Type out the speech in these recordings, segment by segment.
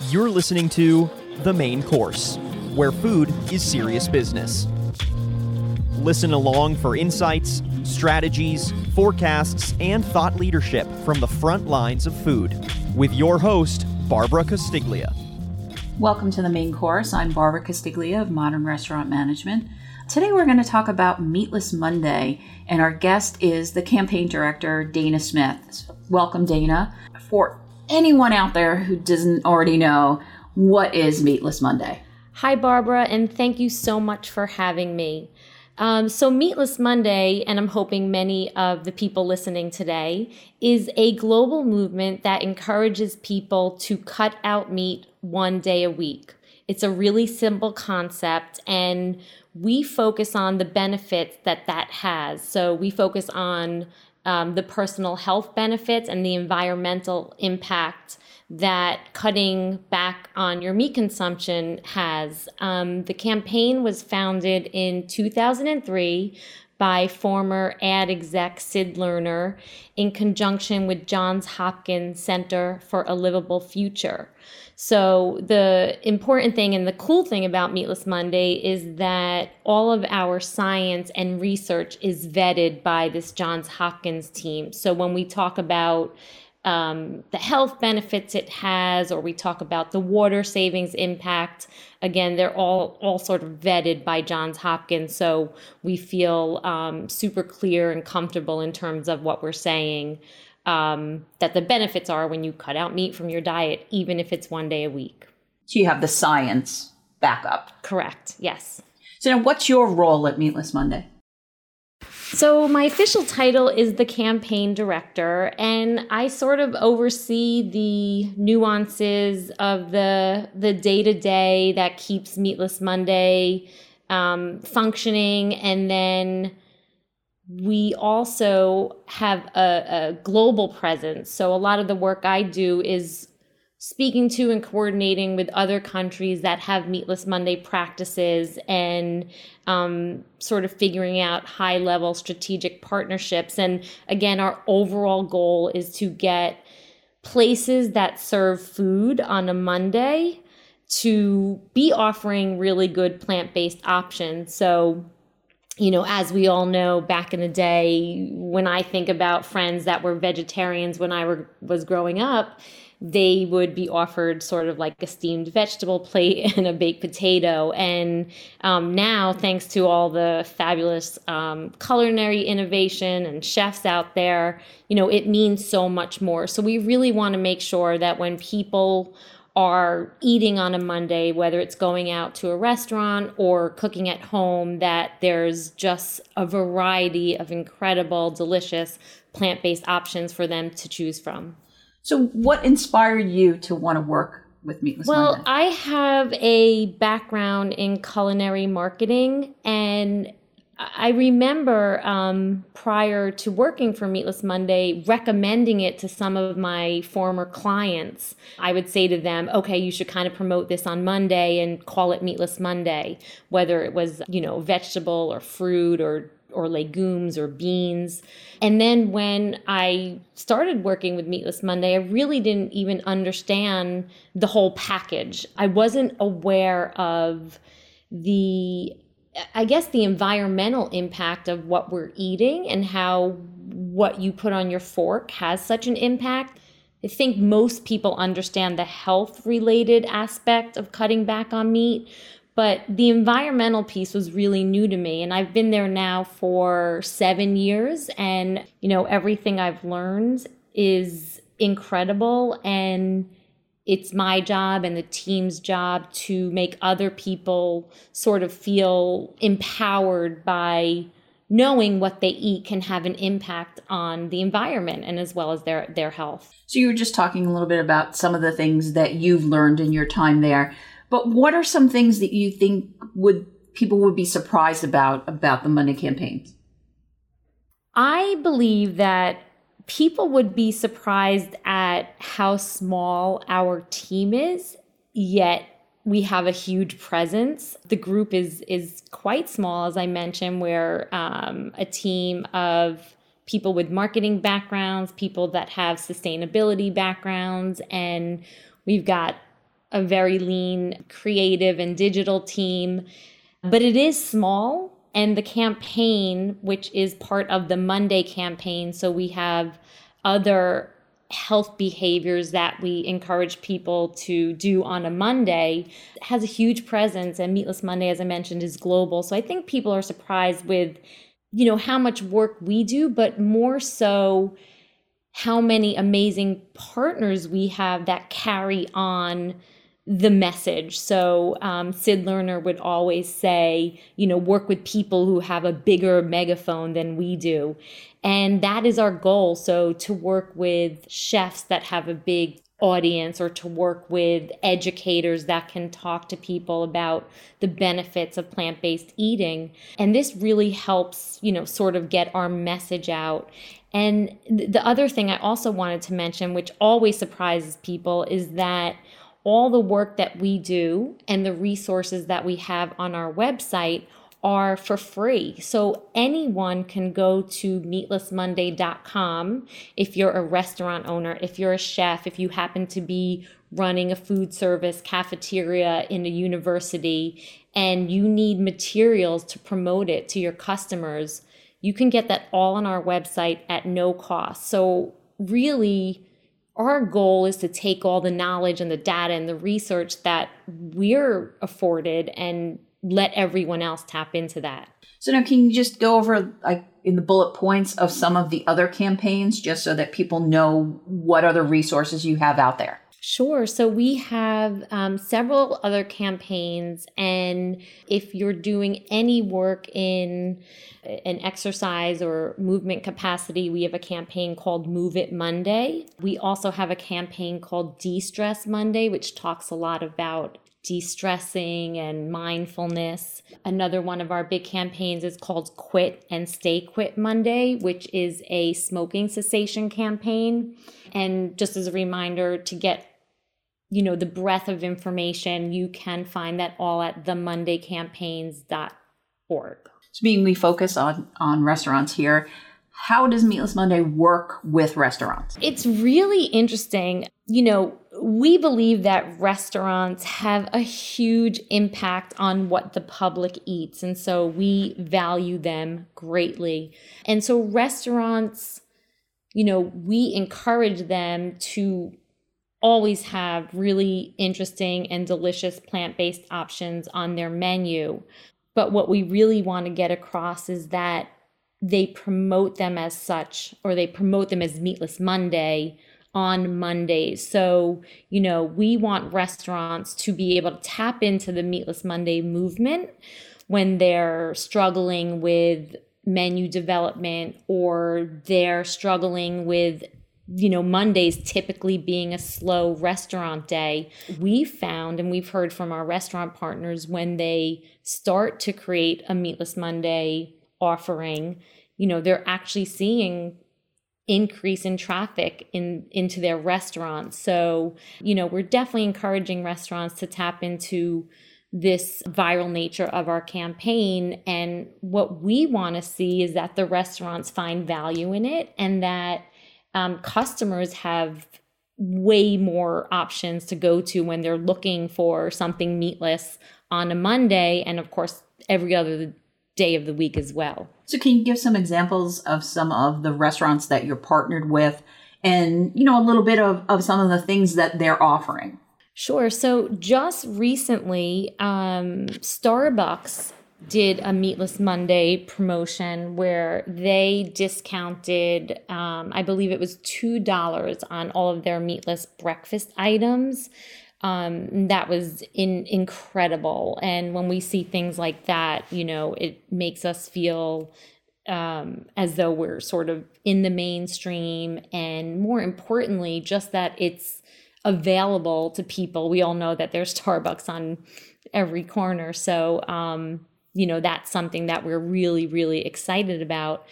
You're listening to The Main Course, where food is serious business. Listen along for insights, strategies, forecasts, and thought leadership from the front lines of food with your host, Barbara Castiglia. Welcome to the main course. I'm Barbara Castiglia of Modern Restaurant Management. Today we're going to talk about Meatless Monday, and our guest is the campaign director, Dana Smith. Welcome, Dana. For anyone out there who doesn't already know, what is Meatless Monday? Hi, Barbara, and thank you so much for having me. Um, so, Meatless Monday, and I'm hoping many of the people listening today, is a global movement that encourages people to cut out meat one day a week. It's a really simple concept, and we focus on the benefits that that has. So we focus on um, the personal health benefits and the environmental impact that cutting back on your meat consumption has. Um, the campaign was founded in 2003 by former ad exec Sid Lerner in conjunction with Johns Hopkins Center for a Livable Future. So, the important thing and the cool thing about Meatless Monday is that all of our science and research is vetted by this Johns Hopkins team. So, when we talk about um, the health benefits it has, or we talk about the water savings impact. Again, they're all all sort of vetted by Johns Hopkins, so we feel um, super clear and comfortable in terms of what we're saying um, that the benefits are when you cut out meat from your diet, even if it's one day a week. So you have the science backup. Correct. Yes. So now, what's your role at Meatless Monday? So, my official title is the campaign director, and I sort of oversee the nuances of the the day to day that keeps Meatless Monday um, functioning, and then we also have a, a, global presence. So a lot of the work I do is speaking to and coordinating with other countries that have Meatless Monday practices and um, sort of figuring out high level strategic partnerships. And again, our overall goal is to get places that serve food on a Monday to be offering really good plant based options. So you know, as we all know, back in the day, when I think about friends that were vegetarians when I were, was growing up, they would be offered sort of like a steamed vegetable plate and a baked potato. And um, now, thanks to all the fabulous um, culinary innovation and chefs out there, you know, it means so much more. So we really want to make sure that when people are eating on a Monday, whether it's going out to a restaurant or cooking at home, that there's just a variety of incredible, delicious plant based options for them to choose from. So, what inspired you to want to work with Meatless Monday? well, Monday? I have a background in culinary marketing, and I remember um, prior to working for Meatless Monday recommending it to some of my former clients. I would say to them, okay, you should kind of promote this on Monday and call it Meatless Monday, whether it was, you know, vegetable or fruit or or legumes or beans. And then when I started working with Meatless Monday, I really didn't even understand the whole package. I wasn't aware of the I guess the environmental impact of what we're eating and how what you put on your fork has such an impact. I think most people understand the health related aspect of cutting back on meat, but the environmental piece was really new to me. And I've been there now for seven years, and you know, everything I've learned is incredible. And it's my job and the team's job to make other people sort of feel empowered by knowing what they eat can have an impact on the environment and as well as their their health. So you were just talking a little bit about some of the things that you've learned in your time there. But what are some things that you think would people would be surprised about about the Monday campaigns? I believe that people would be surprised at how small our team is, yet we have a huge presence. The group is is quite small, as I mentioned. We're um, a team of people with marketing backgrounds, people that have sustainability backgrounds, and we've got a very lean creative and digital team, but it is small. And the campaign, which is part of the Monday campaign, so we have other health behaviors that we encourage people to do on a Monday has a huge presence and Meatless Monday as I mentioned is global. So I think people are surprised with you know how much work we do but more so how many amazing partners we have that carry on the message. So um, Sid Lerner would always say, you know, work with people who have a bigger megaphone than we do. And that is our goal. So to work with chefs that have a big audience or to work with educators that can talk to people about the benefits of plant-based eating and this really helps you know sort of get our message out and the other thing i also wanted to mention which always surprises people is that all the work that we do and the resources that we have on our website are for free. So anyone can go to meatlessmonday.com if you're a restaurant owner, if you're a chef, if you happen to be running a food service cafeteria in a university and you need materials to promote it to your customers, you can get that all on our website at no cost. So really our goal is to take all the knowledge and the data and the research that we're afforded and let everyone else tap into that. So now can you just go over like in the bullet points of some of the other campaigns just so that people know what other resources you have out there? Sure. So we have um, several other campaigns, and if you're doing any work in an exercise or movement capacity, we have a campaign called Move It Monday. We also have a campaign called De Stress Monday, which talks a lot about de stressing and mindfulness. Another one of our big campaigns is called Quit and Stay Quit Monday, which is a smoking cessation campaign. And just as a reminder to get you know the breadth of information you can find that all at themondaycampaigns.org so being we focus on on restaurants here how does meatless monday work with restaurants? It's really interesting. You know we believe that restaurants have a huge impact on what the public eats and so we value them greatly. And so restaurants you know we encourage them to always have really interesting and delicious plant based options on their menu. But what we really want to get across is that they promote them as such, or they promote them as Meatless Monday on Mondays. So, you know, we want restaurants to be able to tap into the Meatless Monday movement when they're struggling with menu development or they're struggling with you know, Mondays typically being a slow restaurant day, we found and we've heard from our restaurant partners when they start to create a Meatless Monday offering, you know, they're actually seeing increase in traffic in into their restaurants. So, you know, we're definitely encouraging restaurants to tap into this viral nature of our campaign and what we want to see is that the restaurants find value in it and that um, customers have way more options to go to when they're looking for something meatless on a Monday and of course every other day of the week as well. So can you give some examples of some of the restaurants that you're partnered with and you know a little bit of, of some of the things that they're offering? Sure. So just recently, um, Starbucks did a Meatless Monday promotion where they discounted, um, I believe it was $2 on all of their meatless breakfast items. Um, that was in, incredible. And when we see things like that, you know, it makes us feel um, as though we're sort of in the mainstream. And more importantly, just that it's available to people. We all know that there's Starbucks on every corner. So, um, you know, that's something that we're really, really excited about.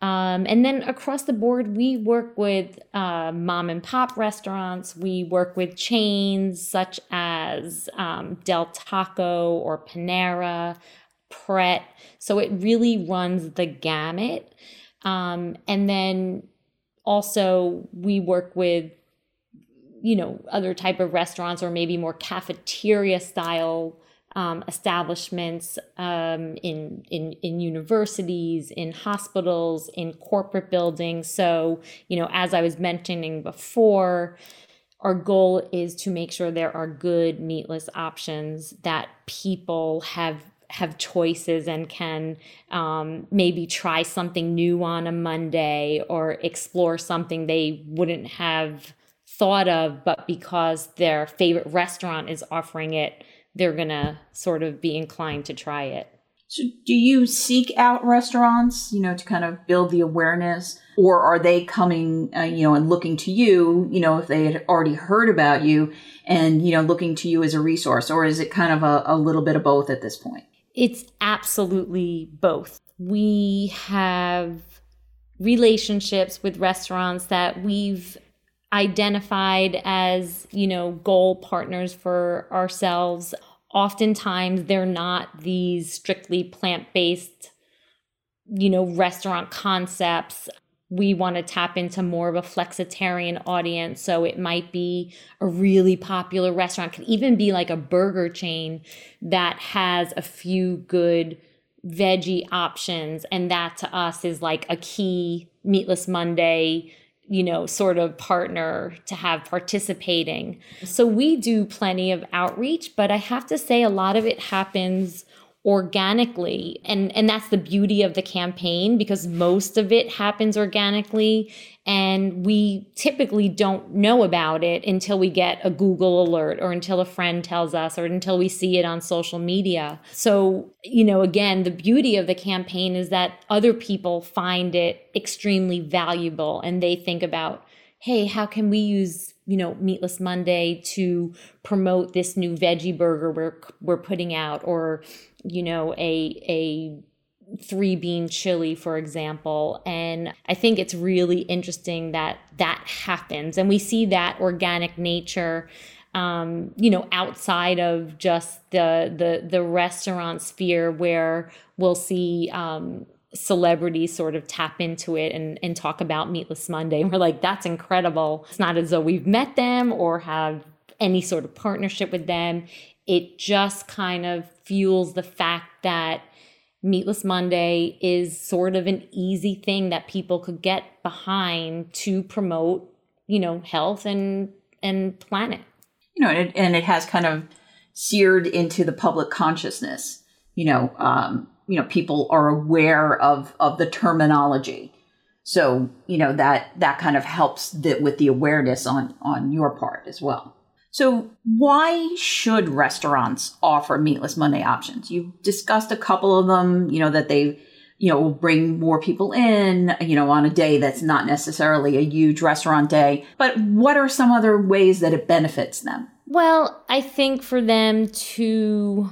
Um, and then across the board, we work with uh, mom and pop restaurants. We work with chains such as um, Del Taco or Panera, Pret. So it really runs the gamut. Um, and then also, we work with you know other type of restaurants or maybe more cafeteria style um, establishments um, in, in in universities, in hospitals, in corporate buildings. So you know, as I was mentioning before, our goal is to make sure there are good meatless options that people have have choices and can um, maybe try something new on a Monday or explore something they wouldn't have thought of, but because their favorite restaurant is offering it, they're going to sort of be inclined to try it. So, do you seek out restaurants, you know, to kind of build the awareness, or are they coming, uh, you know, and looking to you, you know, if they had already heard about you, and you know, looking to you as a resource, or is it kind of a, a little bit of both at this point? It's absolutely both. We have relationships with restaurants that we've identified as, you know, goal partners for ourselves. Oftentimes, they're not these strictly plant based, you know, restaurant concepts. We want to tap into more of a flexitarian audience. So it might be a really popular restaurant, it could even be like a burger chain that has a few good veggie options. And that to us is like a key Meatless Monday you know, sort of partner to have participating. So we do plenty of outreach, but I have to say a lot of it happens organically and and that's the beauty of the campaign because most of it happens organically and we typically don't know about it until we get a Google alert or until a friend tells us or until we see it on social media. So, you know, again, the beauty of the campaign is that other people find it extremely valuable and they think about, hey, how can we use you know, Meatless Monday to promote this new veggie burger we're we're putting out, or you know, a a three bean chili, for example. And I think it's really interesting that that happens, and we see that organic nature. Um, you know, outside of just the the the restaurant sphere, where we'll see um, celebrities sort of tap into it and, and talk about Meatless Monday. We're like, that's incredible. It's not as though we've met them or have any sort of partnership with them. It just kind of fuels the fact that Meatless Monday is sort of an easy thing that people could get behind to promote, you know, health and and planet. You know, and it, and it has kind of seared into the public consciousness. You know, um, you know people are aware of of the terminology. So you know that that kind of helps the, with the awareness on on your part as well. So why should restaurants offer meatless monday options? You've discussed a couple of them you know that they you know will bring more people in you know on a day that's not necessarily a huge restaurant day. But what are some other ways that it benefits them? Well i think for them to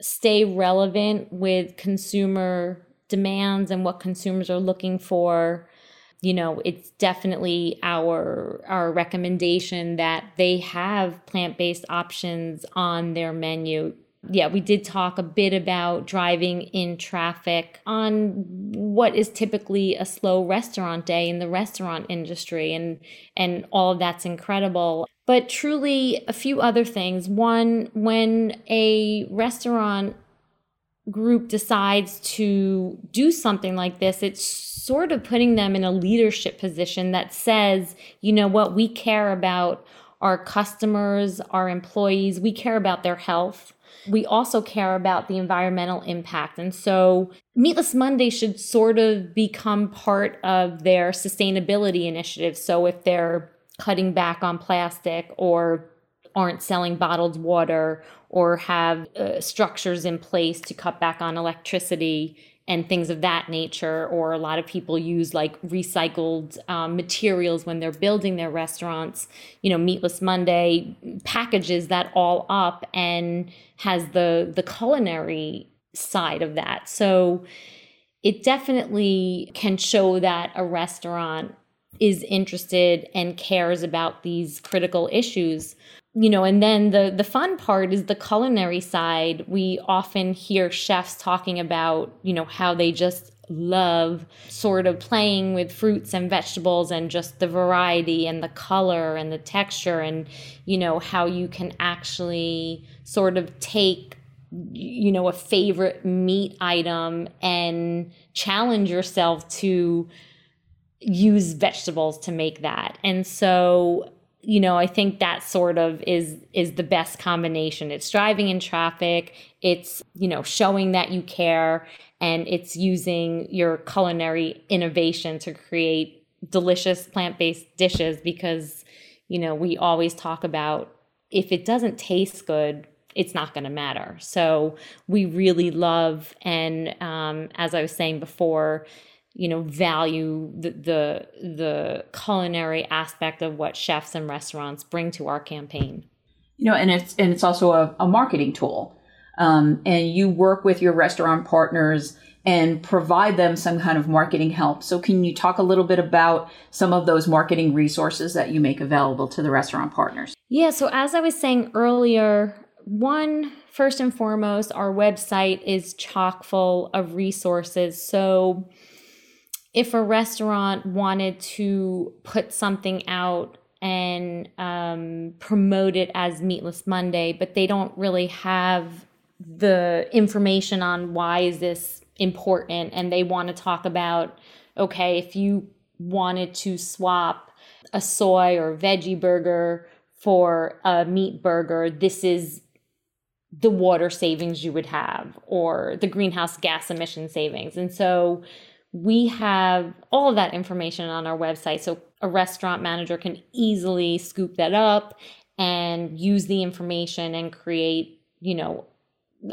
stay relevant with consumer demands and what consumers are looking for you know it's definitely our our recommendation that they have plant-based options on their menu. Yeah we did talk a bit about driving in traffic on what is typically a slow restaurant day in the restaurant industry and and all of that's incredible but truly a few other things. One, when a restaurant group decides to do something like this, it's sort of putting them in a leadership position that says, you know what, we care about our customers, our employees, we care about their health. We also care about the environmental impact. And so Meatless Monday should sort of become part of their sustainability initiative. So if they're cutting back on plastic or aren't selling bottled water or have uh, structures in place to cut back on electricity and things of that nature. Or a lot of people use like recycled um, materials when they're building their restaurants. You know, Meatless Monday packages that all up and has the the culinary side of that. So it definitely can show that a restaurant is interested and cares about these critical issues. you know, and then the the fun part is the culinary side. We often hear chefs talking about, you know, how they just love sort of playing with fruits and vegetables and just the variety and the color and the texture and you know how you can actually sort of take you know a favorite meat item and challenge yourself to use vegetables to make that and so you know, I think that sort of is is the best combination. It's driving in traffic, it's, you know, showing that you care and it's using your culinary innovation to create delicious plant-based dishes because, you know, we always talk about if it doesn't taste good, it's not going to matter. So we really love, and um, as I was saying before, you know value the, the the culinary aspect of what chefs and restaurants bring to our campaign. You know and it's and it's also a, a marketing tool. Um, and you work with your restaurant partners and provide them some kind of marketing help. So can you talk a little bit about some of those marketing resources that you make available to the restaurant partners? Yeah so as i was saying earlier one first and foremost our website is chock full of resources. So if a restaurant wanted to put something out and um, promote it as Meatless Monday, but they don't really have the information on why is this important, and they want to talk about okay, if you wanted to swap a soy or veggie burger for a meat burger, this is the water savings you would have or the greenhouse gas emission savings. And so we have all of that information on our website. So a restaurant manager can easily scoop that up and use the information and create, you know,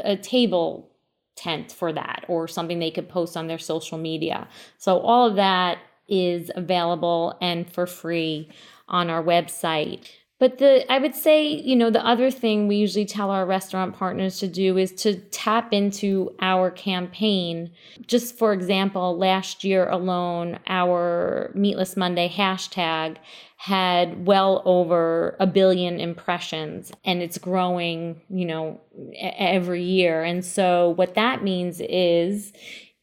a table tent for that or something they could post on their social media. So all of that is available and for free on our website. But the I would say, you know, the other thing we usually tell our restaurant partners to do is to tap into our campaign. Just for example, last year alone, our Meatless Monday hashtag had well over a billion impressions and it's growing, you know, every year. And so what that means is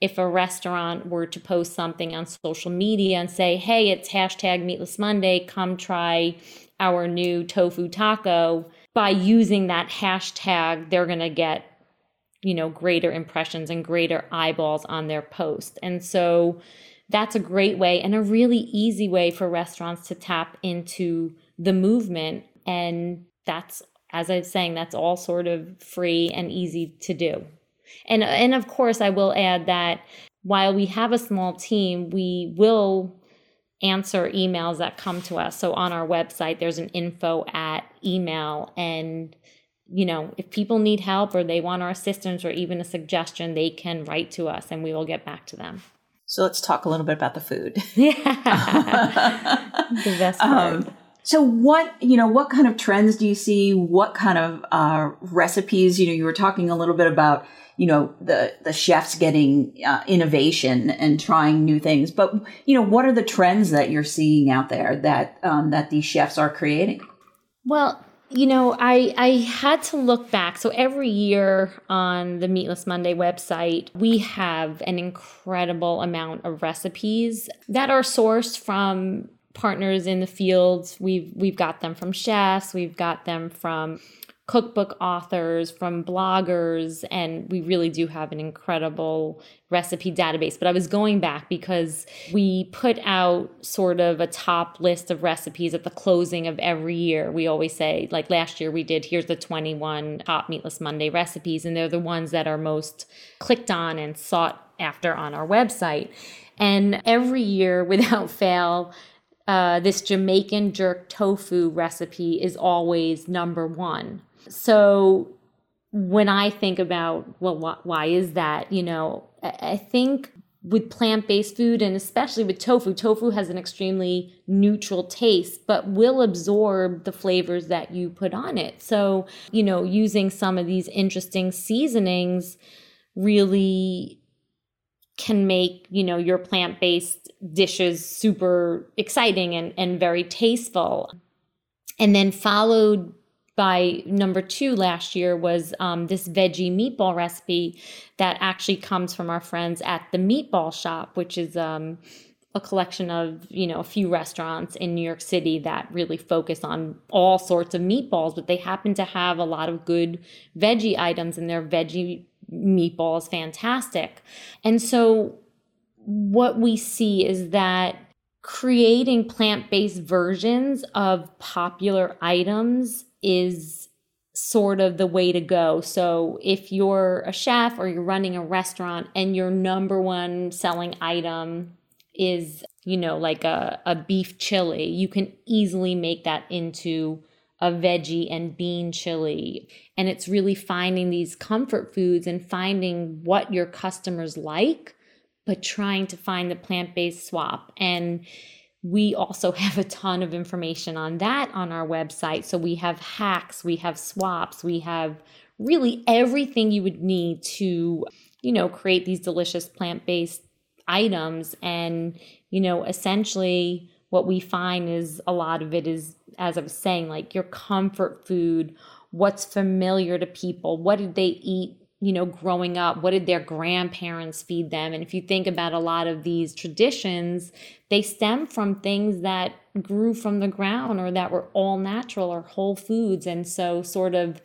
if a restaurant were to post something on social media and say, hey, it's hashtag Meatless Monday, come try our new tofu taco, by using that hashtag, they're going to get, you know, greater impressions and greater eyeballs on their post. And so that's a great way and a really easy way for restaurants to tap into the movement. And that's, as I was saying, that's all sort of free and easy to do. And, and of course, I will add that while we have a small team, we will answer emails that come to us. So on our website, there's an info at email. And, you know, if people need help or they want our assistance or even a suggestion, they can write to us and we will get back to them. So let's talk a little bit about the food. Yeah. the best part. Um, so what, you know, what kind of trends do you see? What kind of uh, recipes? You know, you were talking a little bit about you know the the chefs getting uh, innovation and trying new things but you know what are the trends that you're seeing out there that um, that these chefs are creating well you know i i had to look back so every year on the meatless monday website we have an incredible amount of recipes that are sourced from partners in the fields we've we've got them from chefs we've got them from cookbook authors, from bloggers, and we really do have an incredible recipe database. But I was going back because we put out sort of a top list of recipes at the closing of every year. We always say, like last year, we did here's the 21 top Meatless Monday recipes, and they're the ones that are most clicked on and sought after on our website. And every year, without fail, uh, this Jamaican jerk tofu recipe is always number one. So when I think about, well, wh- why is that? You know, I, I think with plant based food and especially with tofu, tofu has an extremely neutral taste, but will absorb the flavors that you put on it. So, you know, using some of these interesting seasonings really can make, you know, your plant based dishes super exciting and, and very tasteful. And then followed by number two last year was um, this veggie meatball recipe that actually comes from our friends at the Meatball Shop, which is um, a collection of you know a few restaurants in New York City that really focus on all sorts of meatballs, but they happen to have a lot of good veggie items, in their veggie meatballs fantastic. And so, what we see is that creating plant-based versions of popular items is sort of the way to go. So if you're a chef or you're running a restaurant and your number one selling item is, you know, like a, a beef chili, you can easily make that into a veggie and bean chili. And it's really finding these comfort foods and finding what your customers like, but trying to find the plant based swap. And we also have a ton of information on that on our website. So we have hacks, we have swaps, we have really everything you would need to, you know, create these delicious plant based items. And, you know, essentially what we find is a lot of it is, as I was saying, like your comfort food, what's familiar to people, what did they eat you know, growing up, what did their grandparents feed them? And if you think about a lot of these traditions, they stem from things that grew from the ground or that were all natural or whole foods. And so, sort of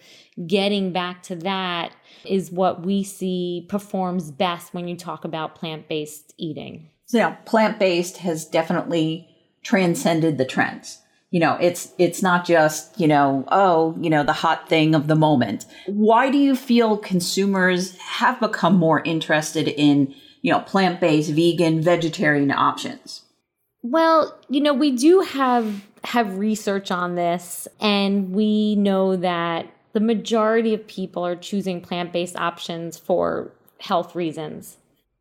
getting back to that is what we see performs best when you talk about plant based eating. So, plant based has definitely transcended the trends you know it's it's not just you know oh you know the hot thing of the moment. Why do you feel consumers have become more interested in you know plant-based vegan vegetarian options? Well you know we do have have research on this and we know that the majority of people are choosing plant-based options for health reasons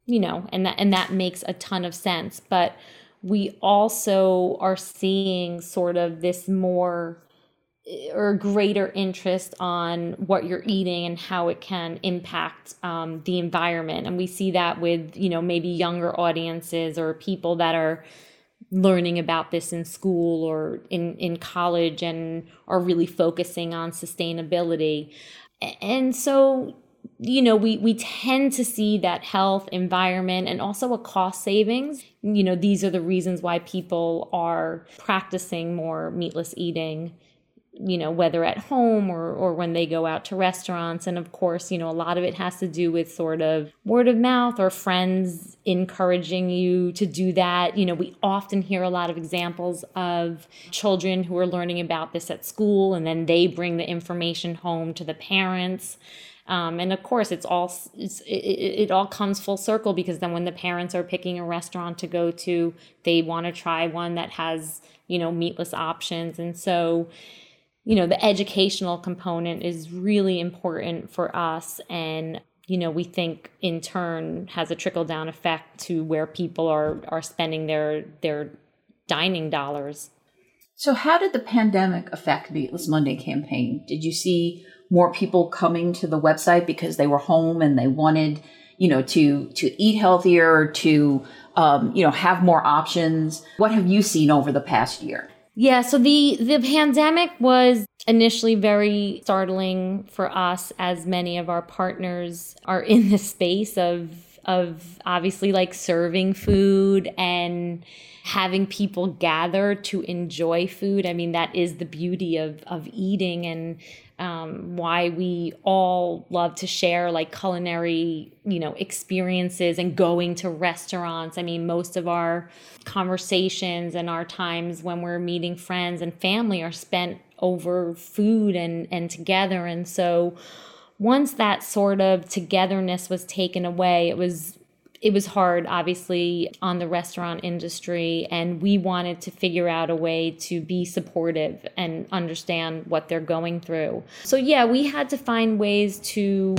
you know and that and that makes a ton of sense. But we also are seeing sort of this more or greater interest on what you're eating and how it can impact um, the environment. And we see that with you know maybe younger audiences or people that are learning about this in school or in, in college and are really focusing on sustainability. And so you know we we tend to see that health environment and also a cost savings. You know these are the reasons why people are practicing more meatless eating you know whether at home or or when they go out to restaurants. And of course you know a lot of it has to do with sort of word of mouth or friends encouraging you to do that. You know we often hear a lot of examples of children who are learning about this at school and then they bring the information home to the parents um, and of course, it's all it's, it, it all comes full circle because then when the parents are picking a restaurant to go to, they want to try one that has you know meatless options, and so you know the educational component is really important for us. And you know we think in turn has a trickle down effect to where people are are spending their their dining dollars. So how did the pandemic affect the meatless monday campaign? Did you see more people coming to the website because they were home and they wanted, you know, to to eat healthier, to um, you know, have more options. What have you seen over the past year? Yeah, so the the pandemic was initially very startling for us as many of our partners are in the space of of obviously like serving food and having people gather to enjoy food. I mean, that is the beauty of of eating and um, why we all love to share like culinary, you know, experiences and going to restaurants. I mean, most of our conversations and our times when we're meeting friends and family are spent over food and and together. And so once that sort of togetherness was taken away, it was it was hard, obviously, on the restaurant industry, and we wanted to figure out a way to be supportive and understand what they're going through. So, yeah, we had to find ways to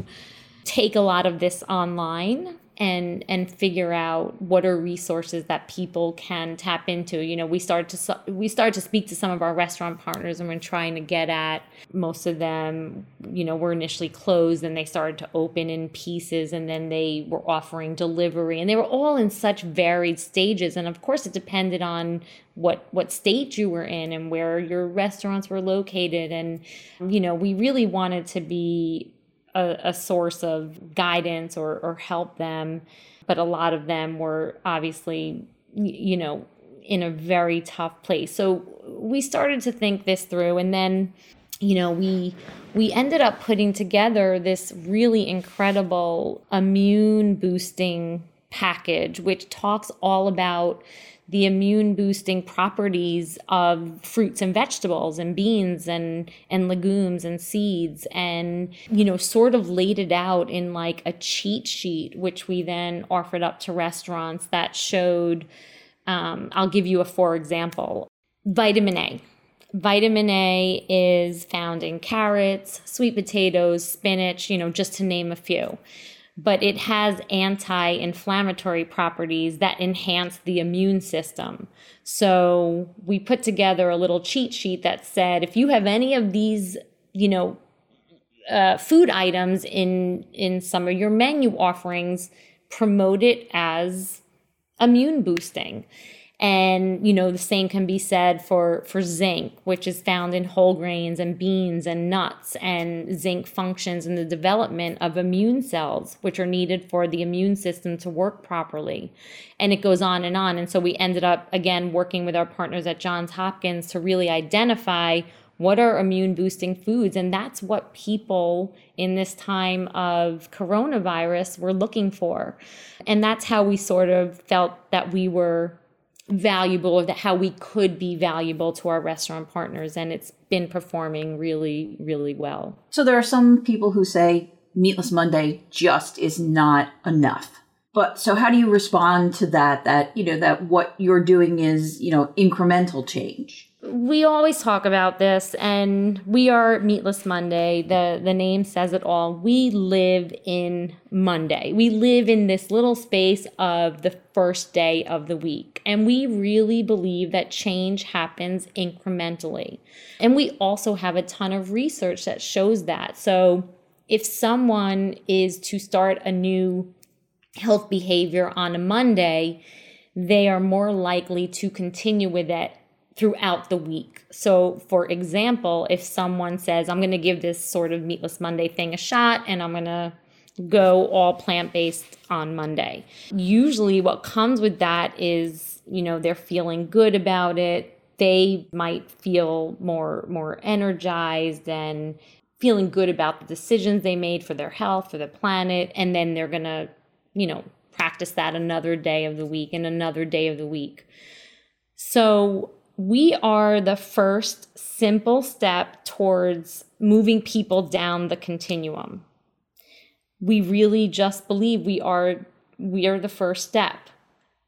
take a lot of this online and and figure out what are resources that people can tap into. You know we started to we started to speak to some of our restaurant partners and we're trying to get at most of them you know were initially closed and they started to open in pieces and then they were offering delivery and they were all in such varied stages. And of course it depended on what what state you were in and where your restaurants were located. And you know we really wanted to be a, a source of guidance or, or help them. But a lot of them were obviously, you know, in a very tough place. So we started to think this through and then you know we we ended up putting together this really incredible immune boosting package which talks all about the immune boosting properties of fruits and vegetables and beans and and legumes and seeds and you know sort of laid it out in like a cheat sheet which we then offered up to restaurants that showed um, i'll give you a for example vitamin a. Vitamin a is found in carrots sweet potatoes spinach you know just to name a few but it has anti inflammatory properties that enhance the immune system. So we put together a little cheat sheet that said if you have any of these, you know, uh, food items in in some of your menu offerings, promote it as immune boosting. And you know the same can be said for for zinc, which is found in whole grains and beans and nuts. And zinc functions in the development of immune cells, which are needed for the immune system to work properly. And it goes on and on. And so we ended up again working with our partners at Johns Hopkins to really identify what are immune boosting foods and that's what people in this time of coronavirus were looking for and that's how we sort of felt that we were valuable that how we could be valuable to our restaurant partners and it's been performing really really well. So there are some people who say meatless monday just is not enough. But so how do you respond to that that you know that what you're doing is you know incremental change we always talk about this and we are meatless monday. The the name says it all. We live in monday. We live in this little space of the first day of the week and we really believe that change happens incrementally. And we also have a ton of research that shows that. So if someone is to start a new health behavior on a monday they are more likely to continue with it throughout the week. So, for example, if someone says, I'm going to give this sort of Meatless Monday thing a shot and I'm going to go all plant based on Monday, usually what comes with that is, you know, they're feeling good about it. They might feel more more energized and feeling good about the decisions they made for their health, for the planet, and then they're going to, you know, practice that another day of the week and another day of the week. So we are the first simple step towards moving people down the continuum. We really just believe we are we are the first step.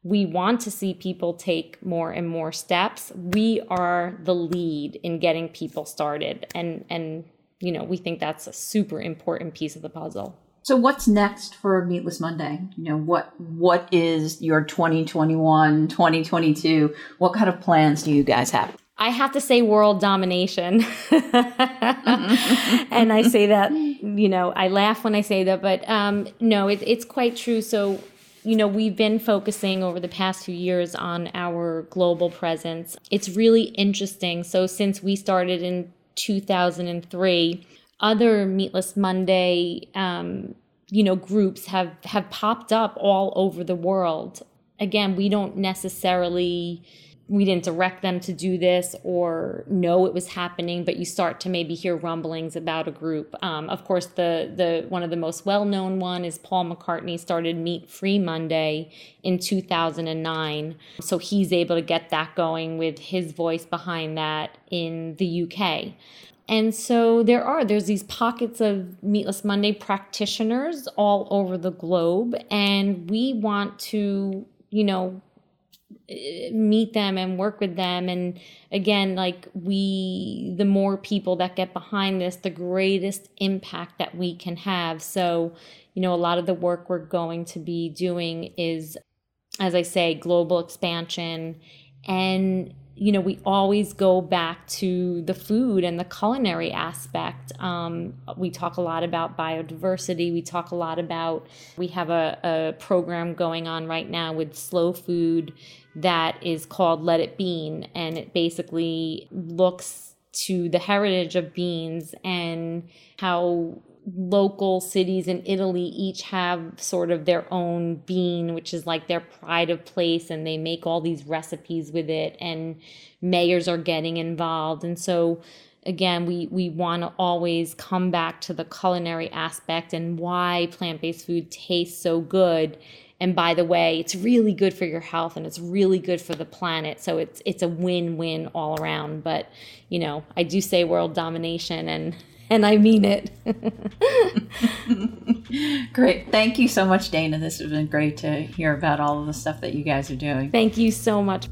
We want to see people take more and more steps. We are the lead in getting people started and and you know, we think that's a super important piece of the puzzle. So what's next for Meatless Monday? You know, what what is your 2021, 2022? What kind of plans do you guys have? I have to say world domination. and I say that, you know, I laugh when I say that, but um, no, it, it's quite true. So, you know, we've been focusing over the past few years on our global presence. It's really interesting. So, since we started in 2003, other Meatless Monday, um, you know, groups have have popped up all over the world. Again, we don't necessarily we didn't direct them to do this or know it was happening, but you start to maybe hear rumblings about a group. Um, of course, the the one of the most well known one is Paul McCartney started Meat Free Monday in 2009, so he's able to get that going with his voice behind that in the UK. And so there are, there's these pockets of Meatless Monday practitioners all over the globe. And we want to, you know, meet them and work with them and again like we the more people that get behind this the greatest impact that we can have so you know a lot of the work we're going to be doing is as i say global expansion and you know, we always go back to the food and the culinary aspect. Um, we talk a lot about biodiversity. We talk a lot about, we have a, a program going on right now with slow food that is called Let It Bean. And it basically looks to the heritage of beans and how local cities in Italy each have sort of their own bean, which is like their pride of place, and they make all these recipes with it, and mayors are getting involved. And so, again, we, we want to always come back to the culinary aspect and why plant based food tastes so good. And by the way, it's really good for your health and it's really good for the planet. So it's it's a win-win all around. But you know, I do say world domination and and I mean it. great. Thank you so much, Dana. This has been great to hear about all of the stuff that you guys are doing. Thank you so much.